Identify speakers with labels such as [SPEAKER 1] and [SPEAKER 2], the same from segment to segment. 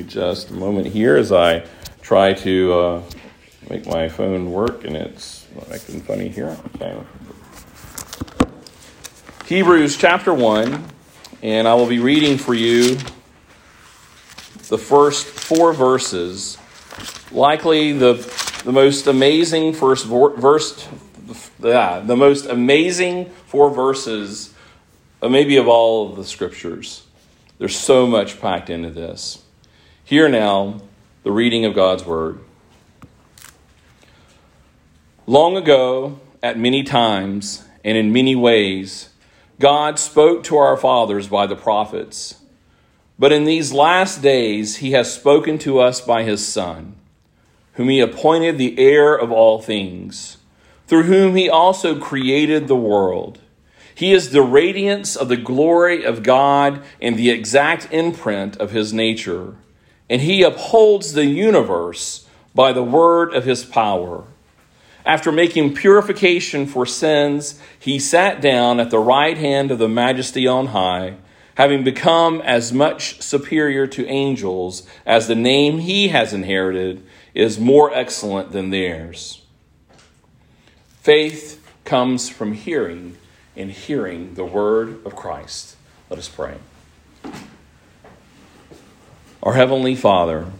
[SPEAKER 1] me just a moment here as I try to uh, make my phone work, and it's acting funny here. Okay. Hebrews chapter 1, and I will be reading for you the first four verses. Likely the, the most amazing first verse, yeah, the most amazing four verses, uh, maybe of all of the scriptures. There's so much packed into this. Hear now the reading of God's word. Long ago, at many times and in many ways, God spoke to our fathers by the prophets. But in these last days, he has spoken to us by his Son, whom he appointed the heir of all things, through whom he also created the world. He is the radiance of the glory of God and the exact imprint of his nature. And he upholds the universe by the word of his power. After making purification for sins, he sat down at the right hand of the majesty on high, having become as much superior to angels as the name he has inherited is more excellent than theirs. Faith comes from hearing and hearing the word of Christ. Let us pray. Our Heavenly Father,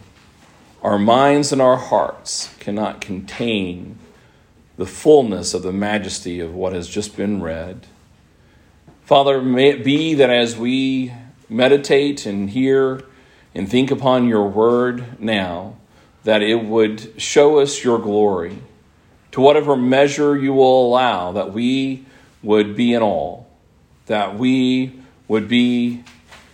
[SPEAKER 1] our minds and our hearts cannot contain the fullness of the majesty of what has just been read. Father, may it be that as we meditate and hear and think upon your word now, that it would show us your glory to whatever measure you will allow, that we would be in awe, that we would be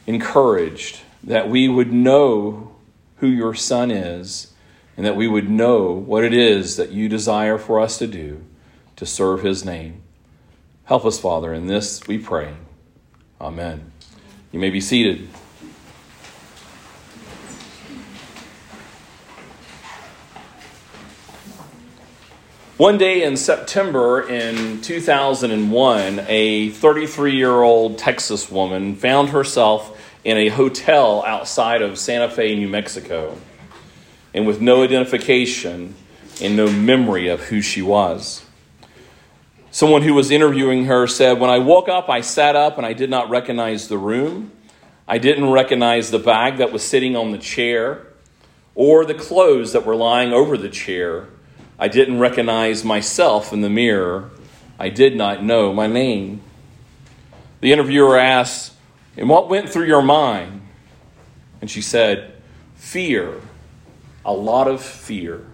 [SPEAKER 1] encouraged, that we would know who your Son is, and that we would know what it is that you desire for us to do to serve his name. Help us, Father, in this we pray. Amen. You may be seated. One day in September in 2001, a 33 year old Texas woman found herself in a hotel outside of Santa Fe, New Mexico, and with no identification and no memory of who she was. Someone who was interviewing her said, When I woke up, I sat up and I did not recognize the room. I didn't recognize the bag that was sitting on the chair or the clothes that were lying over the chair I didn't recognize myself in the mirror. I did not know my name. The interviewer asked, And what went through your mind? And she said, Fear, a lot of fear.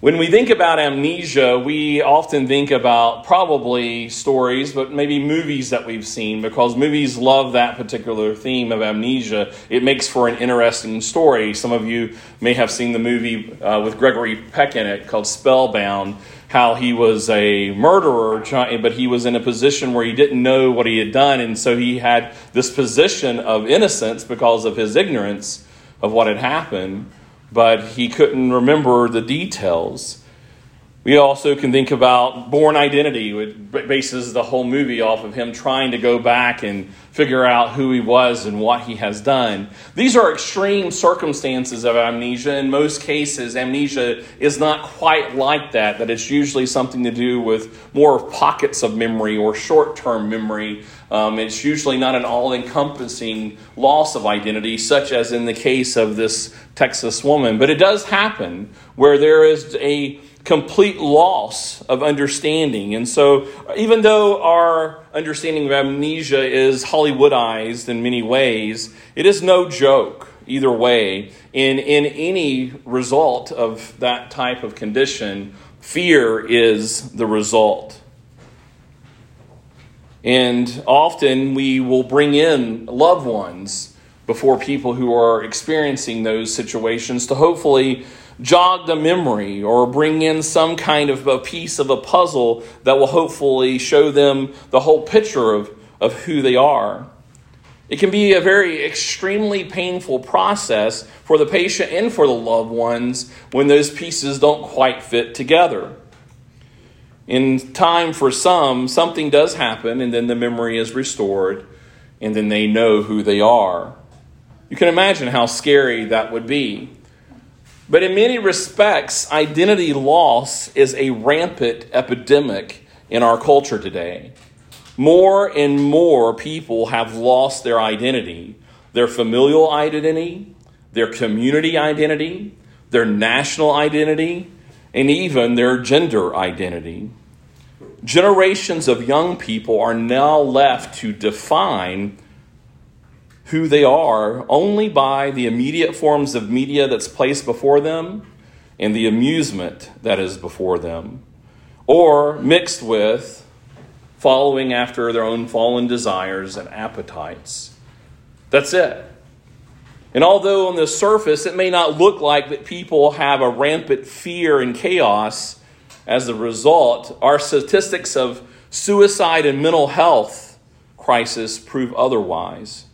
[SPEAKER 1] When we think about amnesia, we often think about probably stories, but maybe movies that we've seen because movies love that particular theme of amnesia. It makes for an interesting story. Some of you may have seen the movie uh, with Gregory Peck in it called Spellbound, how he was a murderer, but he was in a position where he didn't know what he had done, and so he had this position of innocence because of his ignorance of what had happened but he couldn't remember the details. We also can think about Bourne Identity, which bases the whole movie off of him trying to go back and figure out who he was and what he has done. These are extreme circumstances of amnesia. In most cases, amnesia is not quite like that, that it's usually something to do with more pockets of memory or short term memory. Um, it's usually not an all encompassing loss of identity, such as in the case of this Texas woman. But it does happen where there is a complete loss of understanding. And so, even though our understanding of amnesia is Hollywoodized in many ways, it is no joke either way. In, in any result of that type of condition, fear is the result. And often we will bring in loved ones before people who are experiencing those situations to hopefully jog the memory or bring in some kind of a piece of a puzzle that will hopefully show them the whole picture of, of who they are. It can be a very extremely painful process for the patient and for the loved ones when those pieces don't quite fit together. In time for some, something does happen and then the memory is restored and then they know who they are. You can imagine how scary that would be. But in many respects, identity loss is a rampant epidemic in our culture today. More and more people have lost their identity, their familial identity, their community identity, their national identity, and even their gender identity. Generations of young people are now left to define who they are only by the immediate forms of media that's placed before them and the amusement that is before them, or mixed with following after their own fallen desires and appetites. That's it. And although on the surface it may not look like that people have a rampant fear and chaos as a result, our statistics of suicide and mental health crisis prove otherwise.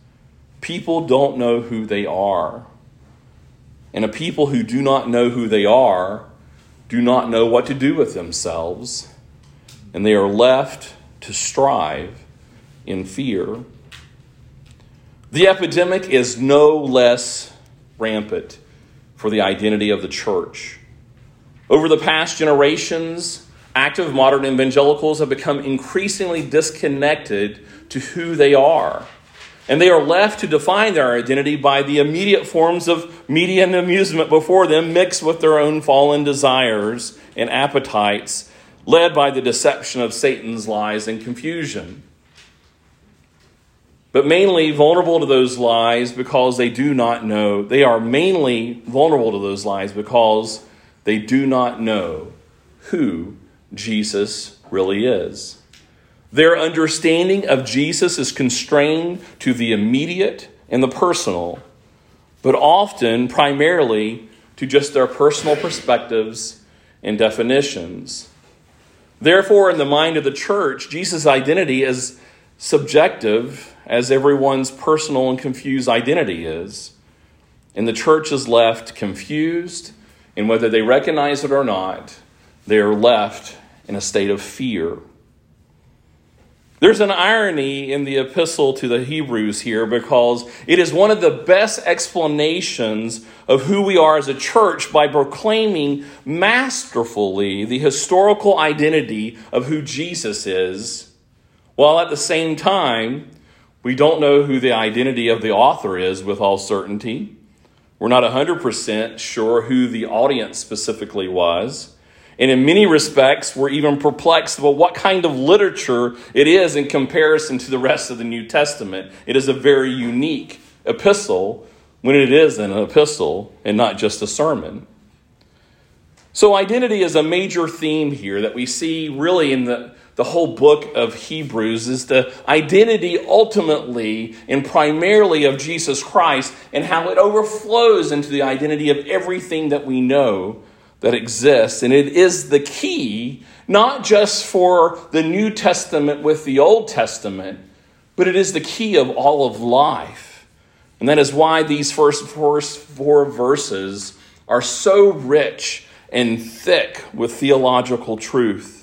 [SPEAKER 1] People don't know who they are. And a people who do not know who they are do not know what to do with themselves, and they are left to strive in fear. The epidemic is no less rampant for the identity of the church. Over the past generations, active modern evangelicals have become increasingly disconnected to who they are and they are left to define their identity by the immediate forms of media and amusement before them, mixed with their own fallen desires and appetites, led by the deception of Satan's lies and confusion. But mainly vulnerable to those lies because they do not know. They are mainly vulnerable to those lies because they do not know who Jesus really is. Their understanding of Jesus is constrained to the immediate and the personal, but often primarily to just their personal perspectives and definitions. Therefore, in the mind of the church, Jesus' identity is subjective as everyone's personal and confused identity is. And the church is left confused, and whether they recognize it or not, they are left in a state of fear. There's an irony in the epistle to the Hebrews here because it is one of the best explanations of who we are as a church by proclaiming masterfully the historical identity of who Jesus is, while at the same time, we don't know who the identity of the author is with all certainty. We're not 100% sure who the audience specifically was. And in many respects, we're even perplexed about what kind of literature it is in comparison to the rest of the New Testament. It is a very unique epistle when it is an epistle and not just a sermon. So, identity is a major theme here that we see really in the, the whole book of Hebrews is the identity ultimately and primarily of Jesus Christ and how it overflows into the identity of everything that we know that exists. And it is the key, not just for the New Testament with the Old Testament, but it is the key of all of life. And that is why these first four, verses are so rich and thick with theological truth.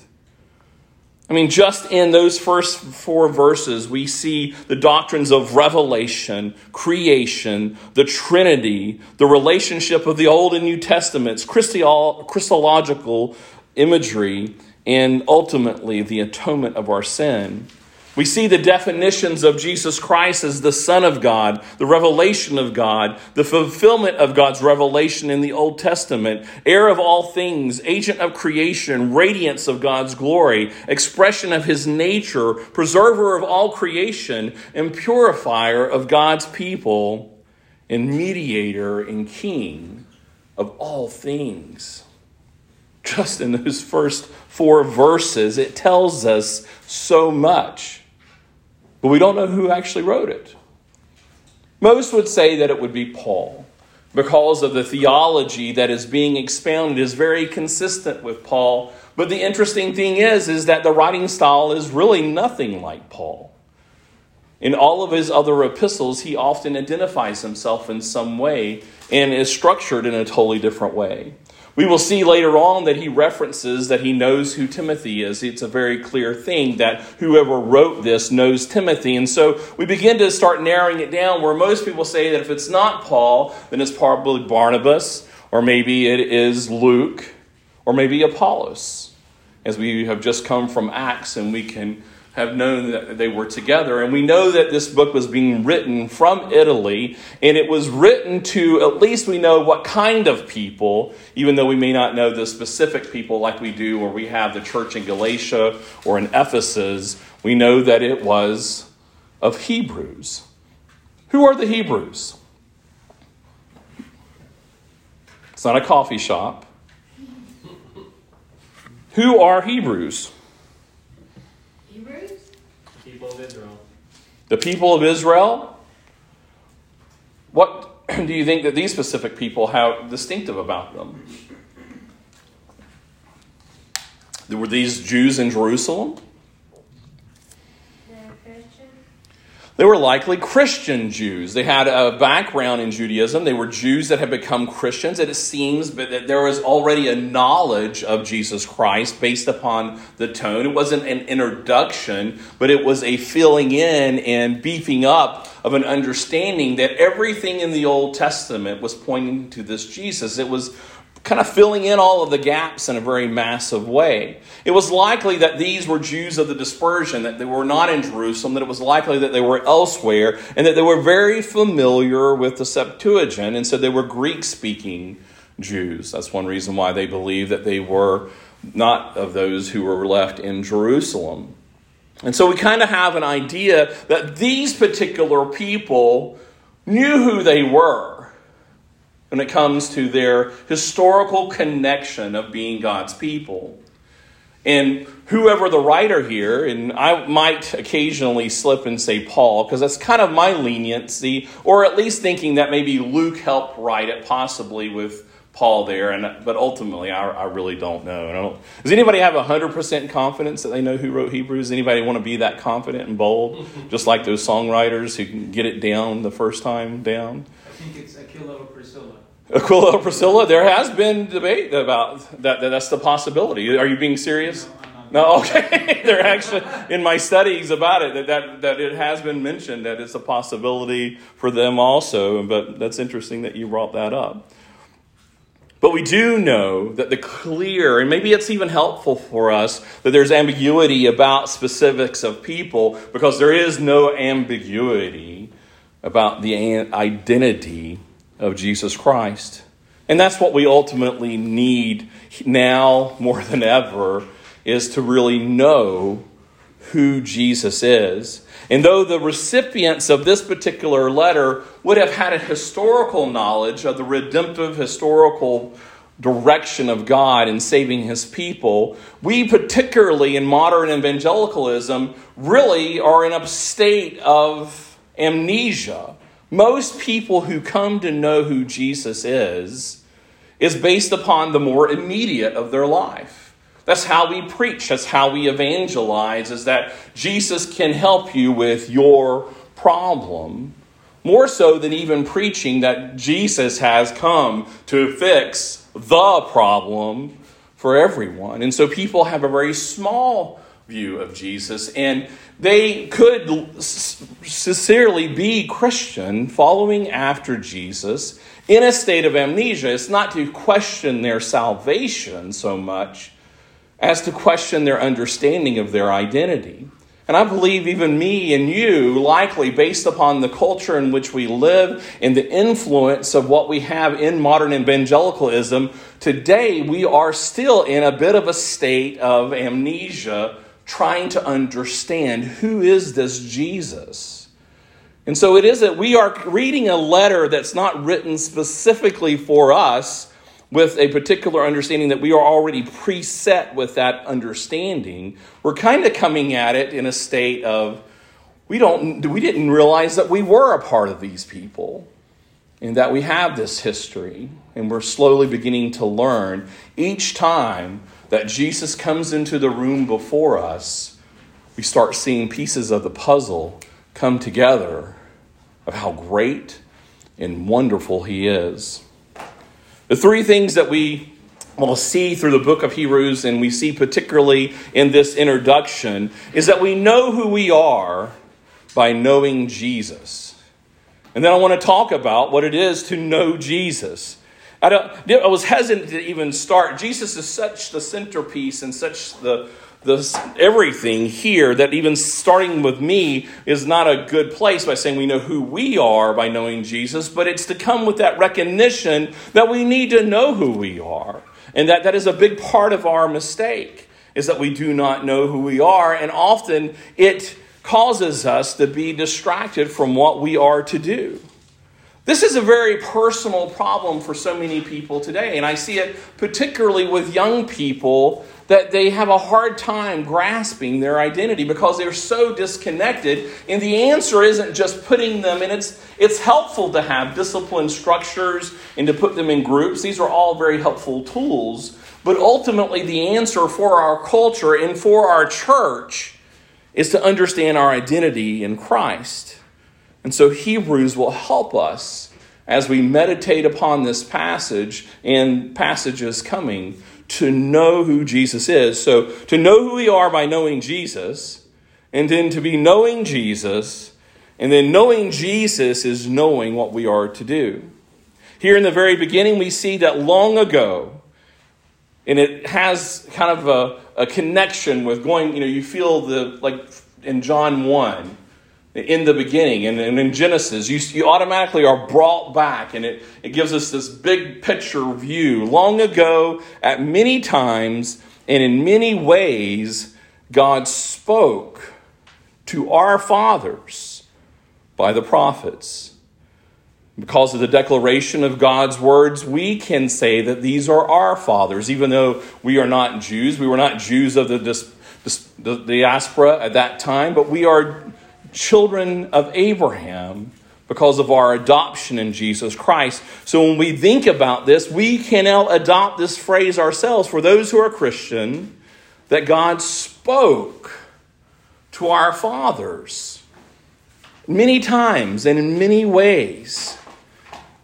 [SPEAKER 1] I mean, just in those first four verses, we see the doctrines of revelation, creation, the Trinity, the relationship of the Old and New Testaments, Christological imagery, and ultimately the atonement of our sin. We see the definitions of Jesus Christ as the Son of God, the revelation of God, the fulfillment of God's revelation in the Old Testament, heir of all things, agent of creation, radiance of God's glory, expression of his nature, preserver of all creation, and purifier of God's people, and mediator and king of all things. Just in those first four verses, it tells us so much. But we don't know who actually wrote it. Most would say that it would be Paul because of the theology that is being expounded is very consistent with Paul. But the interesting thing is is that the writing style is really nothing like Paul. In all of his other epistles, he often identifies himself in some way and is structured in a totally different way. We will see later on that he references that he knows who Timothy is. It's a very clear thing that whoever wrote this knows Timothy. And so we begin to start narrowing it down where most people say that if it's not Paul, then it's probably Barnabas, or maybe it is Luke, or maybe Apollos, as we have just come from Acts and we can have known that they were together. And we know that this book was being written from Italy, and it was written to at least we know what kind of people, even though we may not know the specific people like we do where we have the church in Galatia or in Ephesus. We know that it was of Hebrews. Who are the Hebrews? It's not a coffee shop. Who are Hebrews? The people of Israel, what do you think that these specific people have distinctive about them? Were these Jews in Jerusalem? They were likely Christian Jews. They had a background in Judaism. They were Jews that had become Christians. And it seems that there was already a knowledge of Jesus Christ based upon the tone. It wasn't an introduction, but it was a filling in and beefing up of an understanding that everything in the Old Testament was pointing to this Jesus. It was kind of filling in all of the gaps in a very massive way. It was likely that these were Jews of the dispersion, that they were not in Jerusalem, that it was likely that they were elsewhere, and that they were very familiar with the Septuagint, and so they were Greek speaking Jews. That's one reason why they believe that they were not of those who were left in Jerusalem. And so we kind of have an idea that these particular people knew who they were when it comes to their historical connection of being God's people. And whoever the writer here, and I might occasionally slip and say Paul, because that's kind of my leniency, or at least thinking that maybe Luke helped write it, possibly with Paul there. And but ultimately, I, I really don't know. Don't, does anybody have hundred percent confidence that they know who wrote Hebrews? Anybody want to be that confident and bold, just like those songwriters who can get it down the first time down?
[SPEAKER 2] Think it's Aquila or Priscilla.
[SPEAKER 1] Aquila or Priscilla, there has been debate about that, that. That's the possibility. Are you being serious? No, okay. They're actually in my studies about it that, that that it has been mentioned that it's a possibility for them also. But that's interesting that you brought that up. But we do know that the clear, and maybe it's even helpful for us, that there's ambiguity about specifics of people because there is no ambiguity about the identity of Jesus Christ. And that's what we ultimately need now more than ever is to really know who Jesus is. And though the recipients of this particular letter would have had a historical knowledge of the redemptive historical direction of God in saving his people, we, particularly in modern evangelicalism, really are in a state of amnesia most people who come to know who Jesus is is based upon the more immediate of their life. That's how we preach, that's how we evangelize, is that Jesus can help you with your problem. More so than even preaching that Jesus has come to fix the problem for everyone. And so people have a very small view of Jesus. And they could sincerely be Christian, following after Jesus in a state of amnesia. It's not to question their salvation so much as to question their understanding of their identity. And I believe even me and you, likely based upon the culture in which we live and the influence of what we have in modern evangelicalism, today we are still in a bit of a state of amnesia trying to understand who is this Jesus. And so it is that we are reading a letter that's not written specifically for us with a particular understanding that we are already preset with that understanding. We're kind of coming at it in a state of we don't we didn't realize that we were a part of these people and that we have this history and we're slowly beginning to learn each time that Jesus comes into the room before us, we start seeing pieces of the puzzle come together of how great and wonderful He is. The three things that we we'll see through the book of Hebrews, and we see particularly in this introduction, is that we know who we are by knowing Jesus. And then I want to talk about what it is to know Jesus. I, I was hesitant to even start. Jesus is such the centerpiece and such the, the everything here that even starting with me is not a good place by saying we know who we are by knowing Jesus, but it's to come with that recognition that we need to know who we are. And that, that is a big part of our mistake, is that we do not know who we are. And often it causes us to be distracted from what we are to do. This is a very personal problem for so many people today, and I see it particularly with young people that they have a hard time grasping their identity because they're so disconnected. And the answer isn't just putting them in. It's, it's helpful to have discipline structures and to put them in groups. These are all very helpful tools. But ultimately, the answer for our culture and for our church is to understand our identity in Christ. And so Hebrews will help us as we meditate upon this passage and passages coming to know who Jesus is. So to know who we are by knowing Jesus, and then to be knowing Jesus, and then knowing Jesus is knowing what we are to do. Here in the very beginning, we see that long ago, and it has kind of a, a connection with going, you know, you feel the, like in John 1, in the beginning and, in Genesis, you, you automatically are brought back, and it, it gives us this big picture view. Long ago, at many times and in many ways, God spoke to our fathers by the prophets. Because of the declaration of God's words, we can say that these are our fathers, even though we are not Jews. We were not Jews of the, the diaspora at that time, but we are children of Abraham because of our adoption in Jesus Christ. So when we think about this, we can now adopt this phrase ourselves for those who are Christian that God spoke to our fathers many times and in many ways.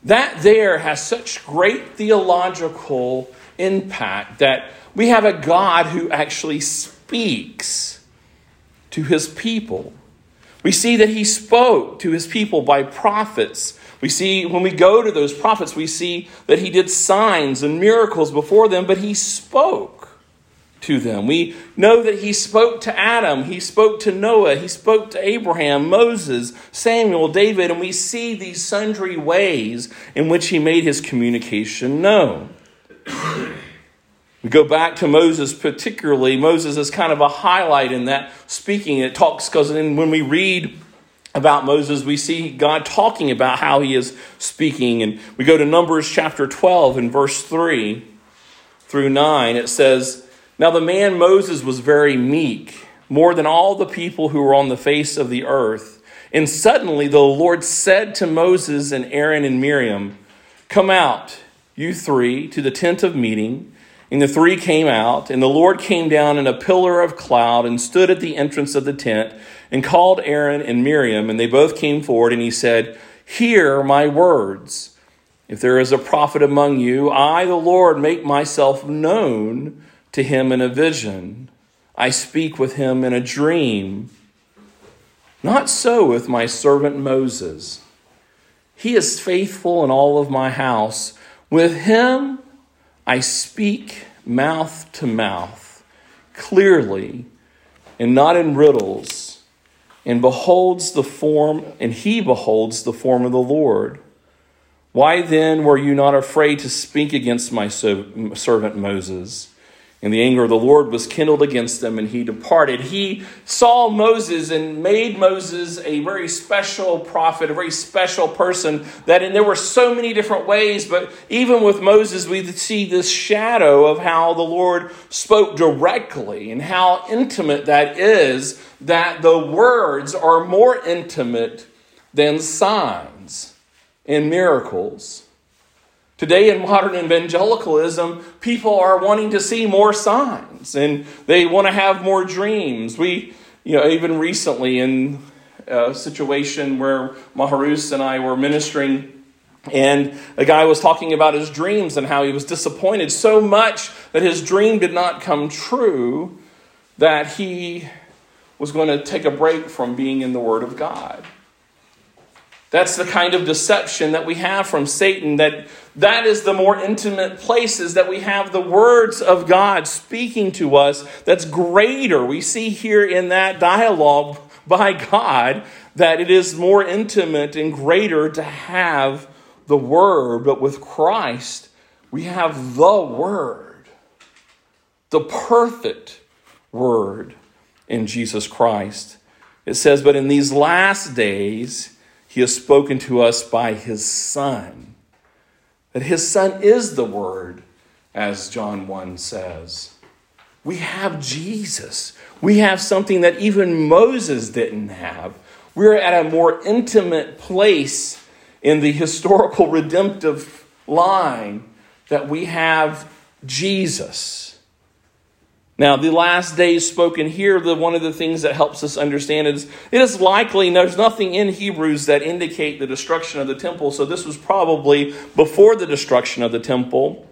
[SPEAKER 1] That there has such great theological impact that we have a God who actually speaks to his people. We see that he spoke to his people by prophets. We see when we go to those prophets, we see that he did signs and miracles before them, but he spoke to them. We know that he spoke to Adam, he spoke to Noah, he spoke to Abraham, Moses, Samuel, David, and we see these sundry ways in which he made his communication known. We go back to Moses, particularly. Moses is kind of a highlight in that speaking. It talks because when we read about Moses, we see God talking about how he is speaking. And we go to Numbers chapter 12 and verse 3 through 9. It says, Now the man Moses was very meek, more than all the people who were on the face of the earth. And suddenly the Lord said to Moses and Aaron and Miriam, Come out, you three, to the tent of meeting. And the three came out, and the Lord came down in a pillar of cloud and stood at the entrance of the tent and called Aaron and Miriam, and they both came forward, and he said, Hear my words. If there is a prophet among you, I, the Lord, make myself known to him in a vision. I speak with him in a dream. Not so with my servant Moses. He is faithful in all of my house. With him, I speak mouth to mouth, clearly, and not in riddles, and beholds the form, and he beholds the form of the Lord. Why then were you not afraid to speak against my servant Moses? And the anger of the Lord was kindled against them, and he departed. He saw Moses and made Moses a very special prophet, a very special person. That, and there were so many different ways, but even with Moses, we see this shadow of how the Lord spoke directly and how intimate that is, that the words are more intimate than signs and miracles. Today in modern evangelicalism, people are wanting to see more signs and they want to have more dreams. We, you know, even recently in a situation where Maharus and I were ministering And a guy was talking about his dreams and how he was disappointed so much that his dream did not come true that he was going to take a break from being in the Word of God. That's the kind of deception that we have from Satan that that is the more intimate places that we have the words of God speaking to us that's greater. We see here in that dialogue by God that it is more intimate and greater to have the word, but with Christ we have the word. The perfect word in Jesus Christ. It says, "But in these last days he has spoken to us by his Son. That his Son is the Word, as John 1 says. We have Jesus. We have something that even Moses didn't have. We're at a more intimate place in the historical redemptive line that we have Jesus. Now, the last days spoken here, the, one of the things that helps us understand is it is likely, there's nothing in Hebrews that indicate the destruction of the temple, so this was probably before the destruction of the temple.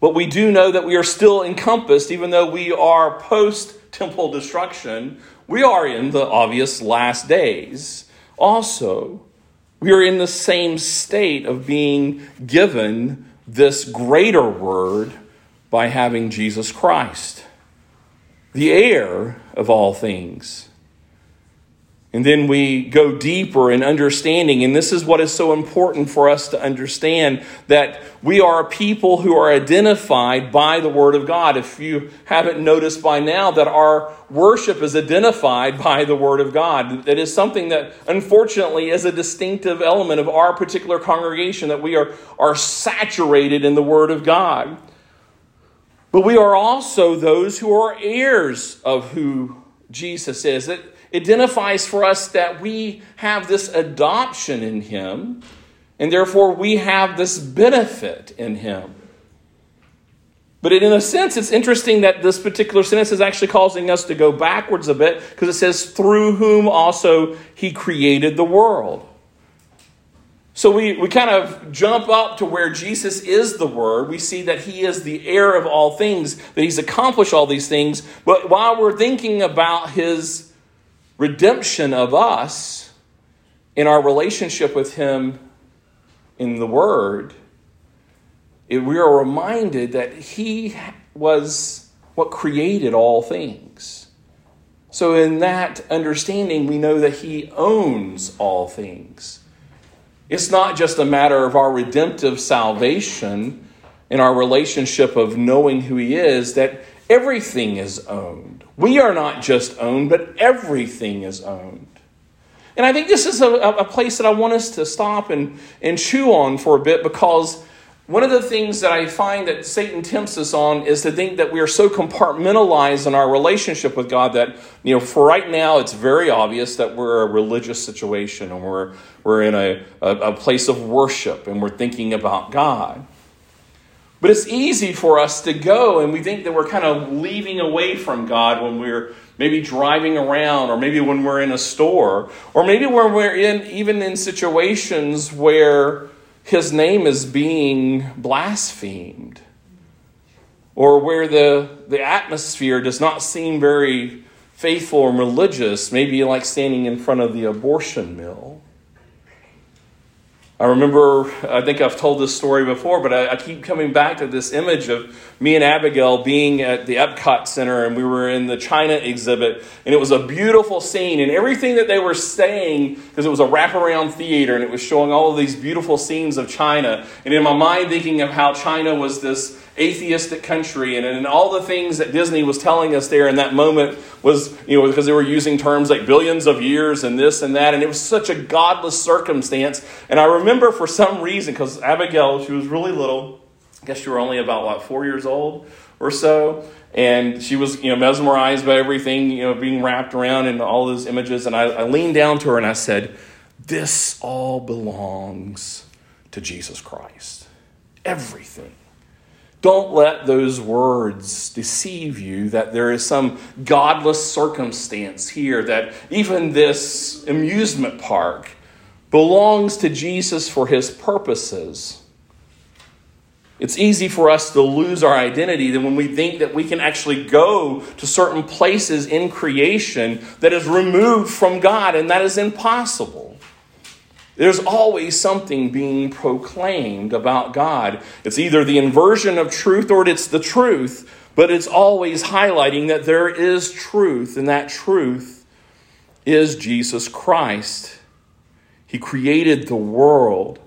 [SPEAKER 1] But we do know that we are still encompassed, even though we are post temple destruction, we are in the obvious last days. Also, we are in the same state of being given this greater word by having Jesus Christ the heir of all things. And then we go deeper in understanding, and this is what is so important for us to understand that we are a people who are identified by the Word of God. If you haven't noticed by now, that our worship is identified by the Word of God. That is something that, unfortunately, is a distinctive element of our particular congregation, that we are, are saturated in the Word of God. But we are also those who are heirs of who Jesus is. It identifies for us that we have this adoption in Him, and therefore we have this benefit in Him. But in a sense, it's interesting that this particular sentence is actually causing us to go backwards a bit because it says, through whom also He created the world. So we, we kind of jump up to where Jesus is the Word. We see that He is the heir of all things, that He's accomplished all these things. But while we're thinking about His redemption of us in our relationship with Him in the Word, we are reminded that He was what created all things. So, in that understanding, we know that He owns all things. It's not just a matter of our redemptive salvation and our relationship of knowing who He is, that everything is owned. We are not just owned, but everything is owned. And I think this is a, a place that I want us to stop and, and chew on for a bit because one of the things that I find that Satan tempts us on is to think that we are so compartmentalized in our relationship with God that, you know, for right now, it's very obvious that we're a religious situation and we're, we're in a, a, a place of worship and we're thinking about God. But it's easy for us to go and we think that we're kind of leaving away from God when we're maybe driving around or maybe when we're in a store or maybe when we're in even in situations where his name is being blasphemed, or where the, the atmosphere does not seem very faithful and religious, maybe like standing in front of the abortion mill. I remember, I think I've told this story before, but I, I, keep coming back to this image of me and Abigail being at the Epcot Center and we were in the China exhibit, and it was a beautiful scene. And everything that they were saying, because it was a wraparound theater and it was showing all of these beautiful scenes of China. And in my mind, thinking of how China was this atheistic country and, and all the things that Disney was telling us there in that moment was, you know, because they were using terms like billions of years and this and that. And it was such a godless circumstance. And I remember for some reason, because Abigail, she was really little, I guess she were only about, what, four years old or so. And she was, you know, mesmerized by everything, you know, being wrapped around in all those images. And I, I leaned down to her and I said, This all belongs to Jesus Christ. Everything. Don't let those words deceive you that there is some godless circumstance here, that even this amusement park belongs to Jesus for his purposes. It's easy for us to lose our identity than when we think that we can actually go to certain places in creation that is removed from God, and that is impossible. There's always something being proclaimed about God. It's either the inversion of truth or it's the truth, but it's always highlighting that there is truth, and that truth is Jesus Christ. He created the world.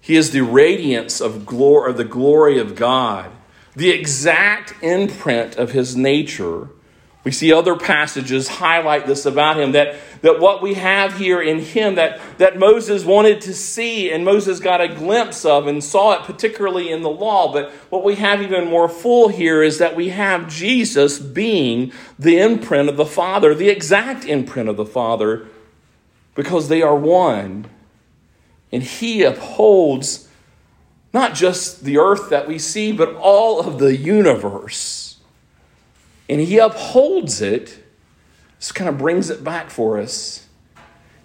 [SPEAKER 1] He is the radiance of glory, the glory of God, the exact imprint of his nature. We see other passages highlight this about him that, that what we have here in him that, that Moses wanted to see and Moses got a glimpse of and saw it particularly in the law. But what we have even more full here is that we have Jesus being the imprint of the Father, the exact imprint of the Father, because they are one. And he upholds not just the earth that we see, but all of the universe. And he upholds it. This kind of brings it back for us.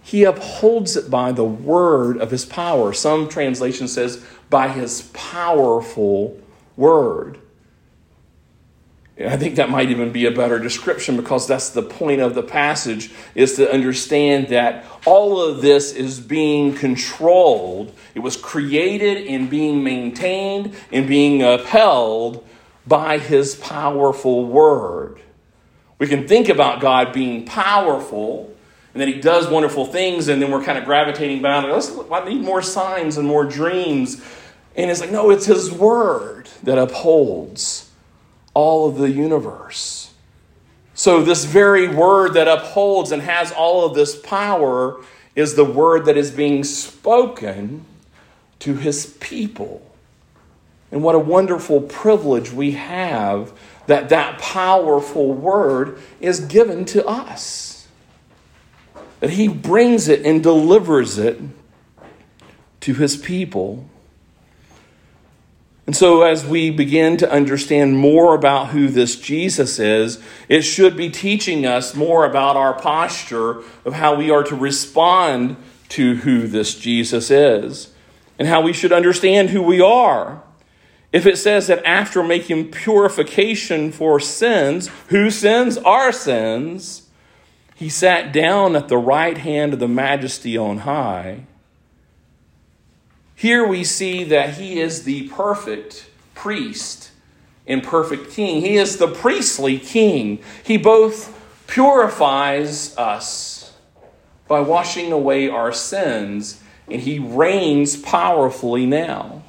[SPEAKER 1] He upholds it by the word of his power. Some translation says by his powerful word. I think that might even be a better description because that's the point of the passage is to understand that all of this is being controlled. It was created and being maintained and being upheld by his powerful word. We can think about God being powerful and that he does wonderful things and then we're kind of gravitating back. Let's, I need more signs and more dreams. And it's like, no, it's his word that upholds all of the universe. So, this very word that upholds and has all of this power is the word that is being spoken to his people. And what a wonderful privilege we have that that powerful word is given to us. That he brings it and delivers it to his people. And so, as we begin to understand more about who this Jesus is, it should be teaching us more about our posture of how we are to respond to who this Jesus is and how we should understand who we are. If it says that after making purification for sins, whose sins? Our sins, he sat down at the right hand of the majesty on high here we see that he is the perfect priest and perfect king. He is the priestly king. He both purifies us by washing away our sins, and he reigns powerfully now.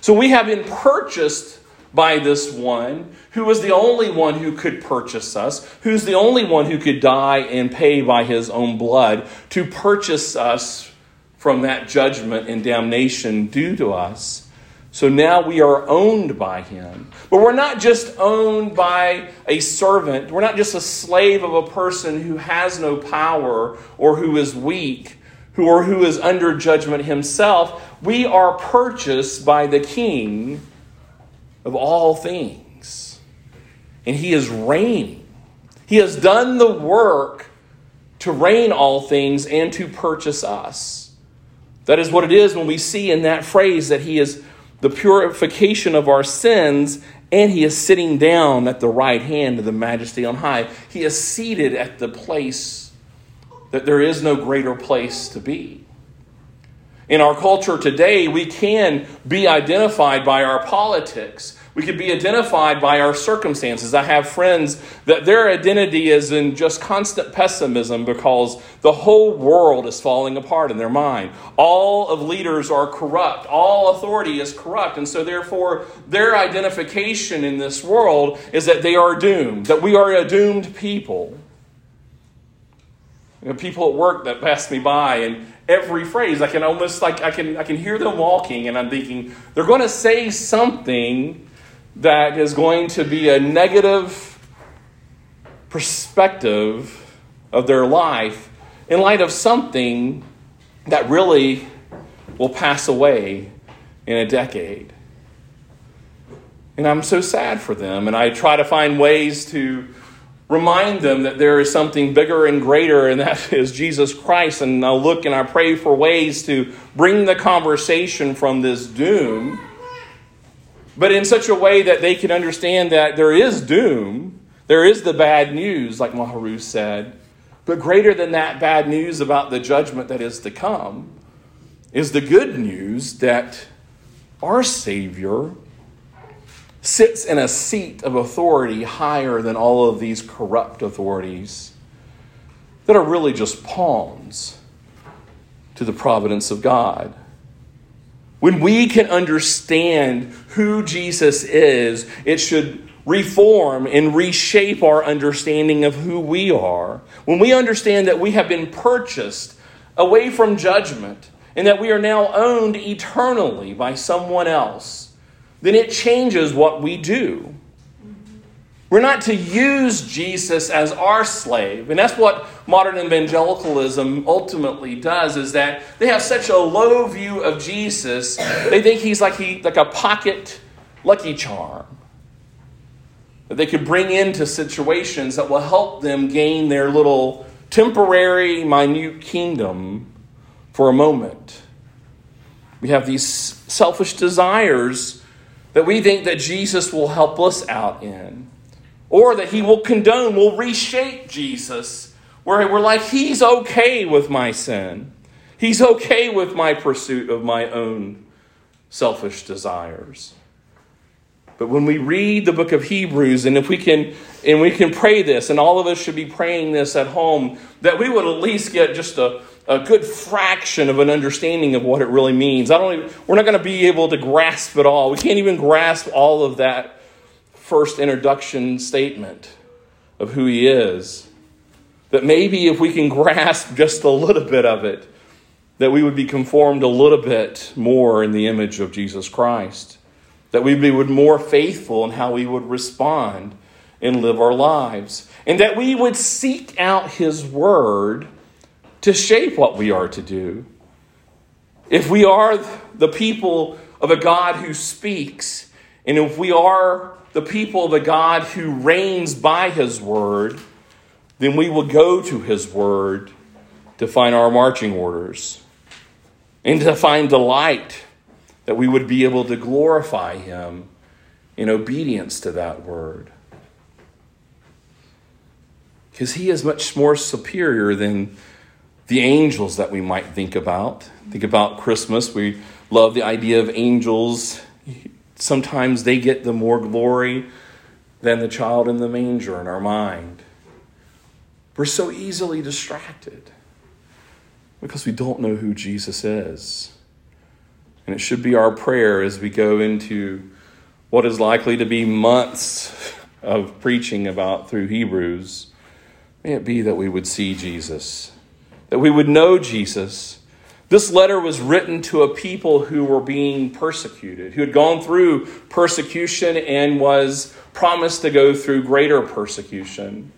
[SPEAKER 1] So we have been purchased by this one who was the only one who could purchase us, who's the only one who could die and pay by his own blood to purchase us from that judgment and damnation due to us. So now we are owned by him. But we're not just owned by a servant. We're not just a slave of a person who has no power or who is weak who or who is under judgment himself. We are purchased by the king of all things. And he is reigning. He has done the work to reign all things and to purchase us. That is what it is when we see in that phrase that He is the purification of our sins and He is sitting down at the right hand of the majesty on high. He is seated at the place that there is no greater place to be. In our culture today, we can be identified by our politics. We could be identified by our circumstances. I have friends that their identity is in just constant pessimism because the whole world is falling apart in their mind. All of leaders are corrupt, all authority is corrupt. And so, therefore, their identification in this world is that they are doomed, that we are a doomed people. You know, people at work that pass me by and every phrase i can almost like i can i can hear them walking and i'm thinking they're going to say something that is going to be a negative perspective of their life in light of something that really will pass away in a decade. And I'm so sad for them. And I try to find ways to remind them that there is something bigger and greater, and that is Jesus Christ. And I look and I pray for ways to bring the conversation from this doom, but in such a way that they can understand that there is doom, there is the bad news, like Maharu said. But greater than that bad news about the judgment that is to come is the good news that our Savior sits in a seat of authority higher than all of these corrupt authorities that are really just pawns to the providence of God. When we can understand who Jesus is, it should reform and reshape our understanding of who we are. When we understand that we have been purchased away from judgment and that we are now owned eternally by someone else then it changes what we do. We're not to use Jesus as our slave. And that's what modern evangelicalism ultimately does is that they have such a low view of Jesus. They think he's like he like a pocket lucky charm that they could bring into situations that will help them gain their little temporary minute kingdom for a moment. We have these selfish desires that we think that Jesus will help us out in, or that he will condone, will reshape Jesus, where we're like, he's okay with my sin. He's okay with my pursuit of my own selfish desires. But when we read the book of Hebrews, and if we can, and we can pray this, and all of us should be praying this at home, that we would at least get just a, a good fraction of an understanding of what it really means. I don't even, we're not going to be able to grasp it all. We can't even grasp all of that first introduction statement of who he is. That maybe if we can grasp just a little bit of it, that we would be conformed a little bit more in the image of Jesus Christ. That we would be more faithful in how we would respond and live our lives. And that we would seek out his word to shape what we are to do. If we are the people of a God who speaks, and if we are the people of a God who reigns by his word, then we will go to his word to find our marching orders and to find delight that we would be able to glorify him in obedience to that word. Because he is much more superior than the angels that we might think about. Think about Christmas. We love the idea of angels. Sometimes they get the more glory than the child in the manger in our mind. We're so easily distracted because we don't know who Jesus is. And it should be our prayer as we go into what is likely to be months of preaching about through Hebrews. May it be that we would see Jesus that we would know Jesus. This letter was written to a people who were being persecuted, who had gone through persecution and was promised to go through greater persecution.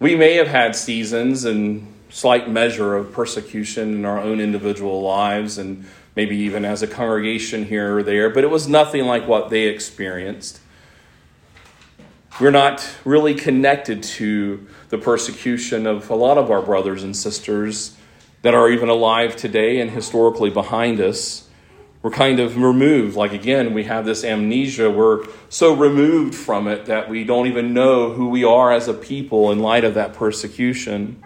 [SPEAKER 1] We may have had seasons and slight measure of persecution in our own individual lives and maybe even as a congregation here or there, but it was nothing like what they experienced. We're not really connected to the persecution of a lot of our brothers and sisters that are even alive today and historically behind us. We're kind of removed. Like, again, we have this amnesia. We're so removed from it that we don't even know who we are as a people in light of that persecution.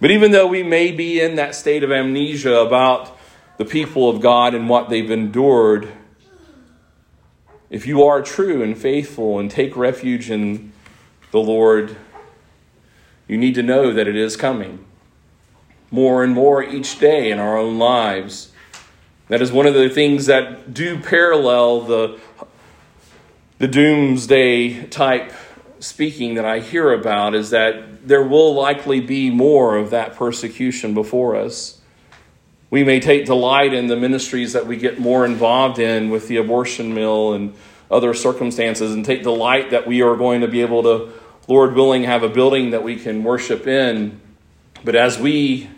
[SPEAKER 1] But even though we may be in that state of amnesia about the people of God and what they've endured, if you are true and faithful and take refuge in the Lord, you need to know that it is coming more and more each day in our own lives. That is one of the things that do parallel the, the doomsday type speaking that I hear about is that there will likely be more of that persecution before us. We may take delight in the ministries that we get more involved in with the abortion mill and other circumstances and take delight that we are going to be able to Lord willing, have a building that we can worship in. But as we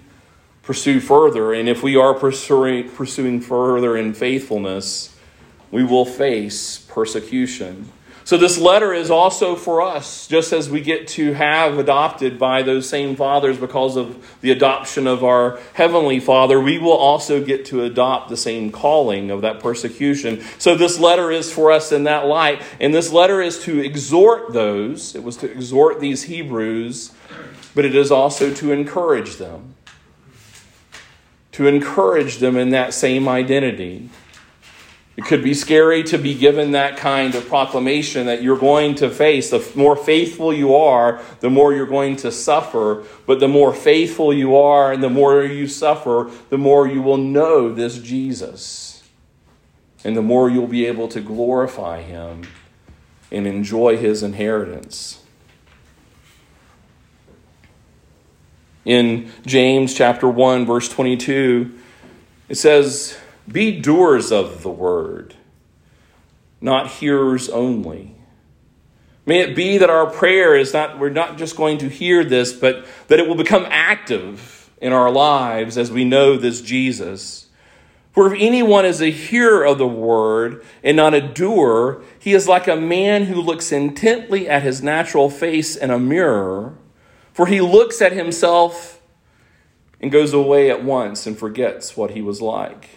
[SPEAKER 1] pursue further, and if we are pursuing, pursuing further in faithfulness, we will face persecution. So, this letter is also for us, just as we get to have adopted by those same fathers because of the adoption of our Heavenly Father, we will also get to adopt the same calling of that persecution. So, this letter is for us in that light. And this letter is to exhort those, it was to exhort these Hebrews, but it is also to encourage them. To encourage them in that same identity. It could be scary to be given that kind of proclamation that you're going to face. The more faithful you are, the more you're going to suffer. But the more faithful you are and the more you suffer, the more you will know this Jesus. And the more you'll be able to glorify him and enjoy his inheritance. In James chapter 1 verse 22, it says, be doers of the word, not hearers only. May it be that our prayer is not, we're not just going to hear this, but that it will become active in our lives as we know this Jesus. For if anyone is a hearer of the word and not a doer, he is like a man who looks intently at his natural face in a mirror. For he looks at himself and goes away at once and forgets what he was like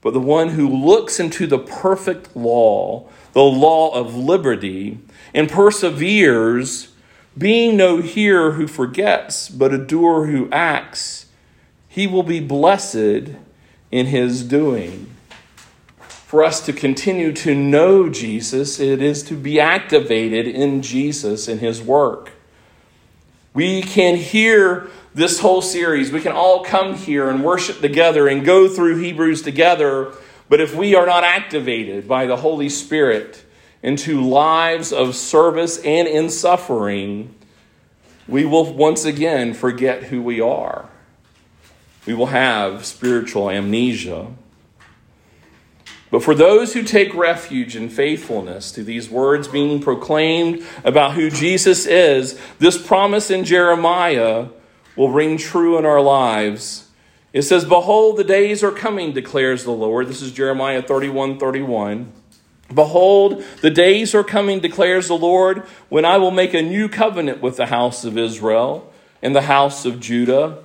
[SPEAKER 1] but the one who looks into the perfect law, the law of liberty, and perseveres, being no hearer who forgets, but a doer who acts, he will be blessed in his doing. For us to continue to know Jesus, it is to be activated in Jesus and his work. We can hear this whole series. We can all come here and worship together and go through Hebrews together, but if we are not activated by the Holy Spirit into lives of service and in suffering, we will once again forget who we are. We will have spiritual amnesia. But for those who take refuge in faithfulness to these words being proclaimed about who Jesus is, this promise in Jeremiah will ring true in our lives. It says, Behold, the days are coming, declares the Lord. This is Jeremiah 31 31. Behold, the days are coming, declares the Lord, when I will make a new covenant with the house of Israel and the house of Judah.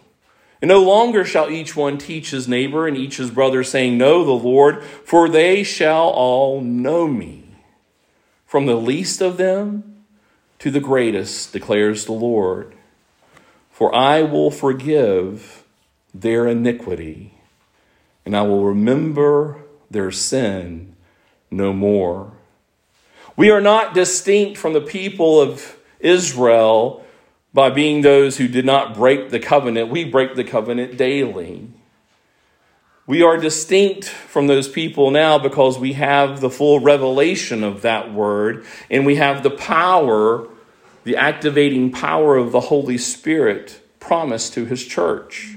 [SPEAKER 1] And no longer shall each one teach his neighbor and each his brother, saying, Know the Lord, for they shall all know me, from the least of them to the greatest, declares the Lord. For I will forgive their iniquity, and I will remember their sin no more. We are not distinct from the people of Israel by being those who did not break the covenant. We break the covenant daily. We are distinct from those people now because we have the full revelation of that word and we have the power the activating power of the Holy Spirit promised to his church.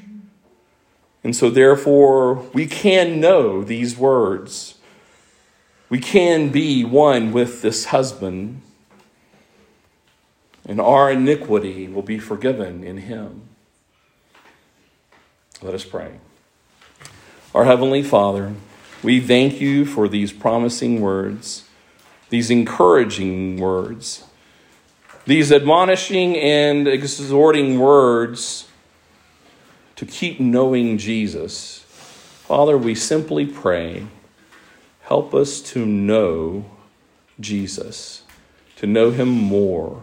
[SPEAKER 1] And so, therefore, we can know these words. We can be one with this husband, and our iniquity will be forgiven in him. Let us pray. Our Heavenly Father, we thank you for these promising words, these encouraging words these admonishing and exhorting words to keep knowing Jesus. Father, we simply pray, help us to know Jesus, to know him more.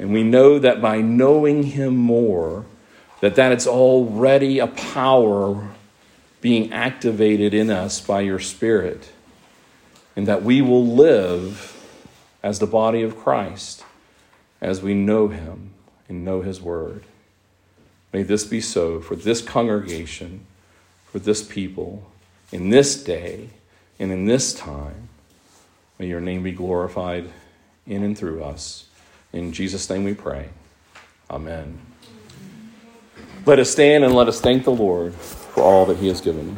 [SPEAKER 1] And we know that by knowing him more, that that it's already a power being activated in us by your spirit and that we will live as the body of Christ as we know him and know his word. May this be so for this congregation, for this people, in this day and in this time. May your name be glorified in and through us. In Jesus' name we pray. Amen. Let us stand and let us thank the Lord for all that he has given.